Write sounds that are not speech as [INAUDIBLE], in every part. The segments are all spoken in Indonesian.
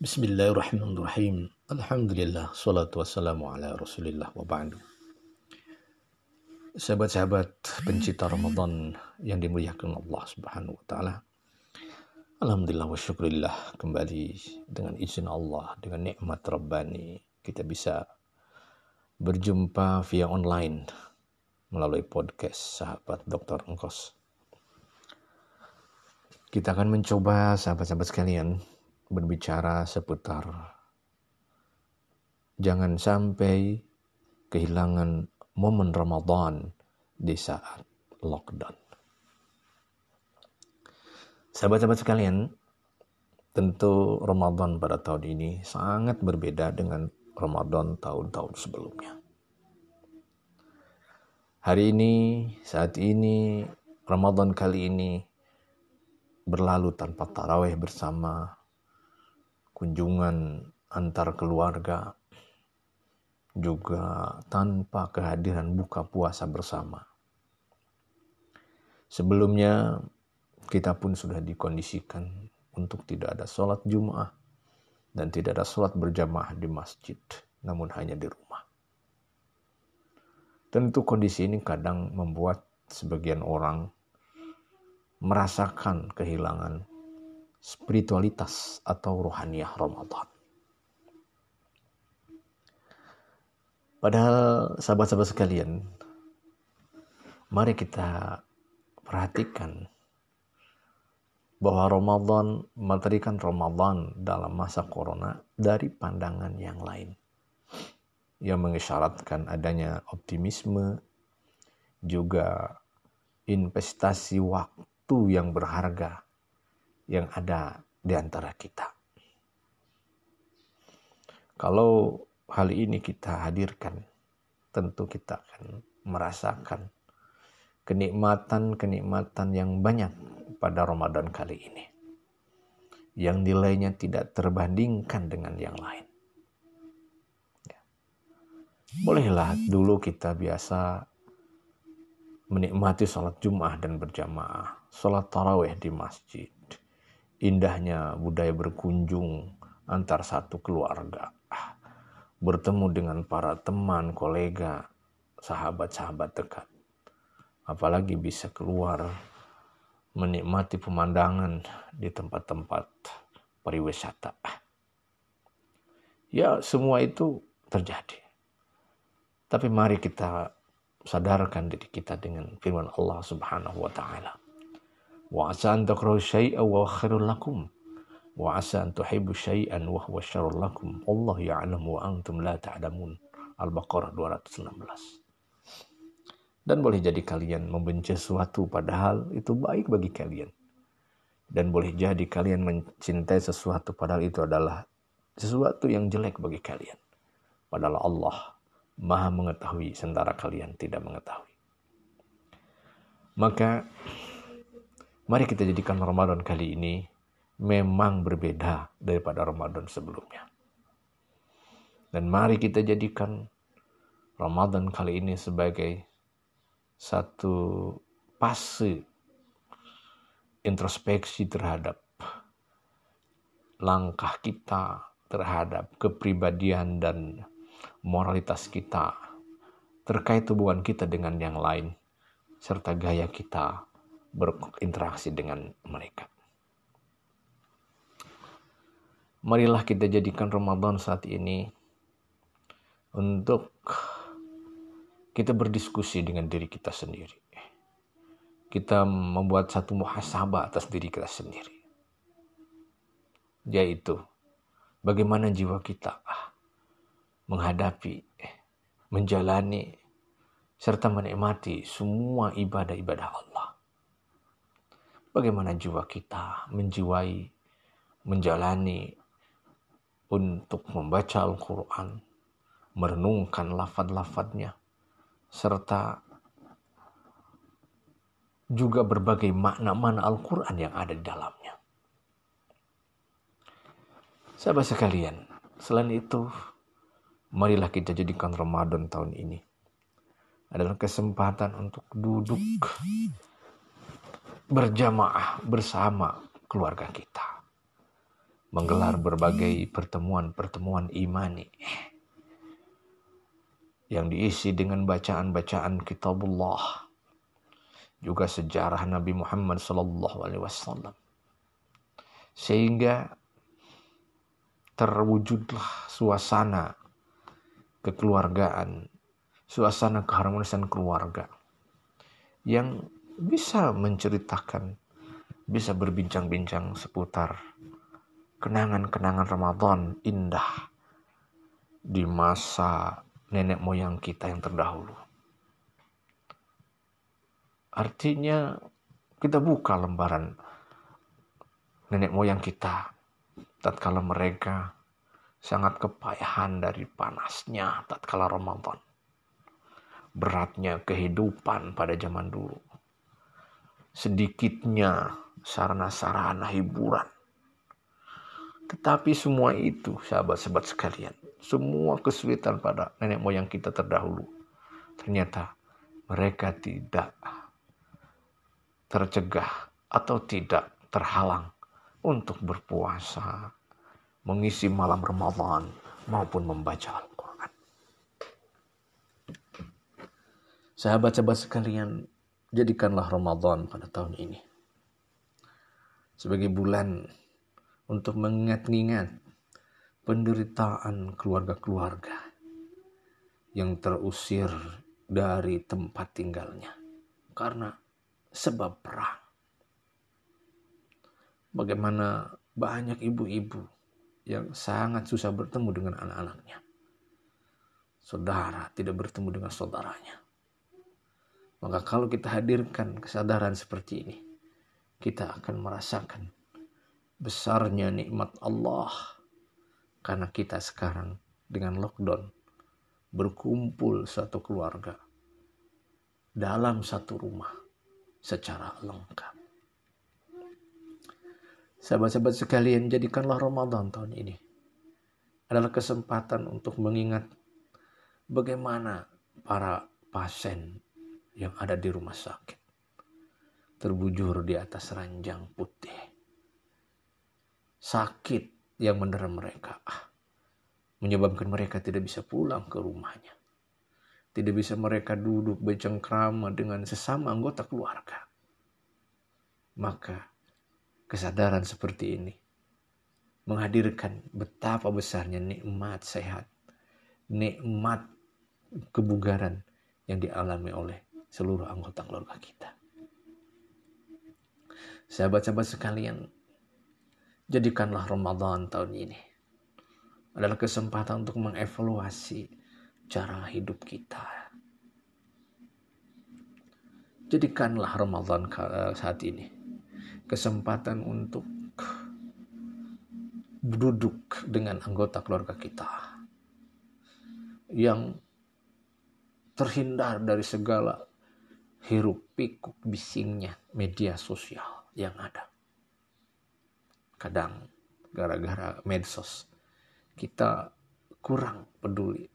Bismillahirrahmanirrahim. Alhamdulillah, salatu wassalamu ala rasulillah wa ba'du. Sahabat-sahabat pencipta Ramadan yang dimuliakan Allah subhanahu wa ta'ala. Alhamdulillah wa syukurillah kembali dengan izin Allah, dengan nikmat Rabbani. Kita bisa berjumpa via online melalui podcast sahabat Dr. Engkos. Kita akan mencoba sahabat-sahabat sekalian berbicara seputar jangan sampai kehilangan momen Ramadan di saat lockdown. Sahabat-sahabat sekalian, tentu Ramadan pada tahun ini sangat berbeda dengan Ramadan tahun-tahun sebelumnya. Hari ini, saat ini, Ramadan kali ini berlalu tanpa taraweh bersama, kunjungan antar keluarga, juga tanpa kehadiran buka puasa bersama. Sebelumnya kita pun sudah dikondisikan untuk tidak ada sholat Jum'ah dan tidak ada sholat berjamaah di masjid, namun hanya di rumah. Tentu kondisi ini kadang membuat sebagian orang merasakan kehilangan spiritualitas atau rohaniah Ramadan. Padahal sahabat-sahabat sekalian, mari kita perhatikan bahwa Ramadan materikan Ramadan dalam masa corona dari pandangan yang lain yang mengisyaratkan adanya optimisme juga investasi waktu waktu yang berharga yang ada di antara kita. Kalau hal ini kita hadirkan, tentu kita akan merasakan kenikmatan-kenikmatan yang banyak pada Ramadan kali ini. Yang nilainya tidak terbandingkan dengan yang lain. Ya. Bolehlah dulu kita biasa menikmati sholat Jum'ah dan berjamaah, sholat taraweh di masjid, indahnya budaya berkunjung antar satu keluarga, bertemu dengan para teman, kolega, sahabat-sahabat dekat. Apalagi bisa keluar menikmati pemandangan di tempat-tempat pariwisata. Ya, semua itu terjadi. Tapi mari kita sadarkan diri kita dengan firman Allah Subhanahu wa taala. Wa asa an takrahu syai'an wa khairul lakum wa asa an tuhibbu syai'an wa huwa syarrul lakum. Allah ya'lamu wa antum la ta'lamun. Al-Baqarah 216. Dan boleh jadi kalian membenci sesuatu padahal itu baik bagi kalian. Dan boleh jadi kalian mencintai sesuatu padahal itu adalah sesuatu yang jelek bagi kalian. Padahal Allah maha mengetahui sementara kalian tidak mengetahui. Maka mari kita jadikan Ramadan kali ini memang berbeda daripada Ramadan sebelumnya. Dan mari kita jadikan Ramadan kali ini sebagai satu fase introspeksi terhadap langkah kita terhadap kepribadian dan moralitas kita, terkait hubungan kita dengan yang lain, serta gaya kita berinteraksi dengan mereka. Marilah kita jadikan Ramadan saat ini untuk kita berdiskusi dengan diri kita sendiri. Kita membuat satu muhasabah atas diri kita sendiri. Yaitu, bagaimana jiwa kita menghadapi, menjalani, serta menikmati semua ibadah-ibadah Allah. Bagaimana jiwa kita menjiwai, menjalani untuk membaca Al-Quran, merenungkan lafad-lafadnya, serta juga berbagai makna-makna Al-Quran yang ada di dalamnya. Sahabat sekalian, selain itu marilah kita jadikan Ramadan tahun ini adalah kesempatan untuk duduk berjamaah bersama keluarga kita. menggelar berbagai pertemuan-pertemuan imani yang diisi dengan bacaan-bacaan kitabullah. Juga sejarah Nabi Muhammad sallallahu alaihi wasallam. Sehingga terwujudlah suasana kekeluargaan, suasana keharmonisan keluarga yang bisa menceritakan, bisa berbincang-bincang seputar kenangan-kenangan Ramadan indah di masa nenek moyang kita yang terdahulu. Artinya kita buka lembaran nenek moyang kita tatkala mereka sangat kepayahan dari panasnya tatkala Ramadan. Beratnya kehidupan pada zaman dulu. Sedikitnya sarana-sarana hiburan. Tetapi semua itu, sahabat-sahabat sekalian, semua kesulitan pada nenek moyang kita terdahulu, ternyata mereka tidak tercegah atau tidak terhalang untuk berpuasa, mengisi malam Ramadan maupun membaca Al-Quran. Sahabat-sahabat sekalian, jadikanlah Ramadan pada tahun ini sebagai bulan untuk mengingat-ingat penderitaan keluarga-keluarga yang terusir dari tempat tinggalnya karena sebab perang. Bagaimana banyak ibu-ibu yang sangat susah bertemu dengan anak-anaknya. Saudara tidak bertemu dengan saudaranya. Maka kalau kita hadirkan kesadaran seperti ini, kita akan merasakan besarnya nikmat Allah karena kita sekarang dengan lockdown berkumpul satu keluarga dalam satu rumah secara lengkap. Sahabat-sahabat sekalian, jadikanlah Ramadan tahun ini adalah kesempatan untuk mengingat bagaimana para pasien yang ada di rumah sakit terbujur di atas ranjang putih. Sakit yang mendera mereka ah, menyebabkan mereka tidak bisa pulang ke rumahnya. Tidak bisa mereka duduk bercengkrama dengan sesama anggota keluarga. Maka kesadaran seperti ini menghadirkan betapa besarnya nikmat sehat, nikmat kebugaran yang dialami oleh seluruh anggota keluarga kita. Sahabat-sahabat sekalian, jadikanlah Ramadan tahun ini adalah kesempatan untuk mengevaluasi cara hidup kita. Jadikanlah Ramadan saat ini kesempatan untuk duduk dengan anggota keluarga kita yang terhindar dari segala hiruk pikuk bisingnya media sosial yang ada. Kadang gara-gara medsos kita kurang peduli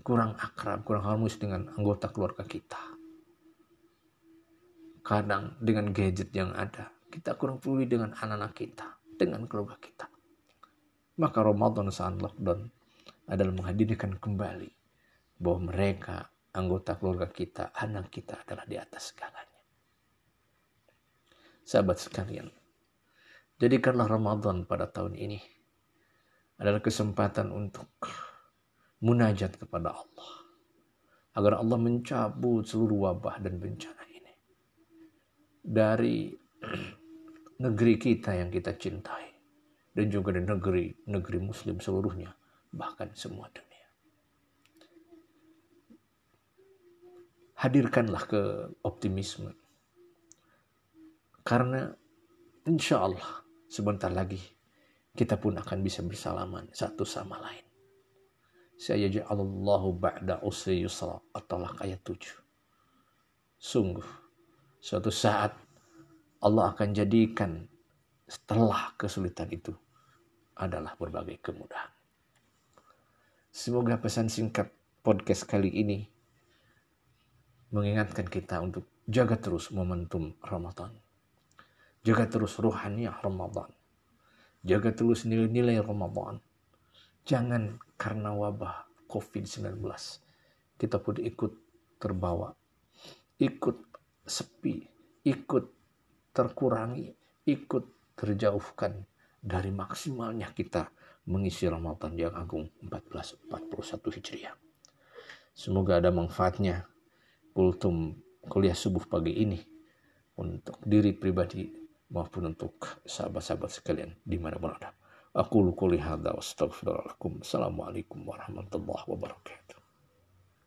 kurang akrab, kurang harmonis dengan anggota keluarga kita. Kadang dengan gadget yang ada, kita kurang peduli dengan anak-anak kita, dengan keluarga kita. Maka Ramadan saat lockdown adalah menghadirkan kembali bahwa mereka, anggota keluarga kita, anak kita adalah di atas segalanya. Sahabat sekalian, jadikanlah Ramadan pada tahun ini adalah kesempatan untuk munajat kepada Allah. Agar Allah mencabut seluruh wabah dan bencana ini. Dari [CLEARS THROAT] negeri kita yang kita cintai. Dan juga dari negeri negeri muslim seluruhnya. Bahkan semua dunia hadirkanlah ke optimisme karena insya Allah sebentar lagi kita pun akan bisa bersalaman satu sama lain saya Allahu ba'da usri yusra At-Talaq ayat 7. Sungguh, suatu saat Allah akan jadikan setelah kesulitan itu adalah berbagai kemudahan. Semoga pesan singkat podcast kali ini mengingatkan kita untuk jaga terus momentum Ramadan. Jaga terus ruhaniah Ramadan. Jaga terus nilai-nilai Ramadan. Jangan karena wabah COVID-19 kita pun ikut terbawa, ikut sepi, ikut terkurangi, ikut terjauhkan dari maksimalnya kita mengisi Ramadan yang agung 1441 Hijriah. Semoga ada manfaatnya kultum kuliah subuh pagi ini untuk diri pribadi maupun untuk sahabat-sahabat sekalian di mana berada. Aku lukuli hadza wa astaghfirullahaladzim. Assalamualaikum warahmatullahi wabarakatuh.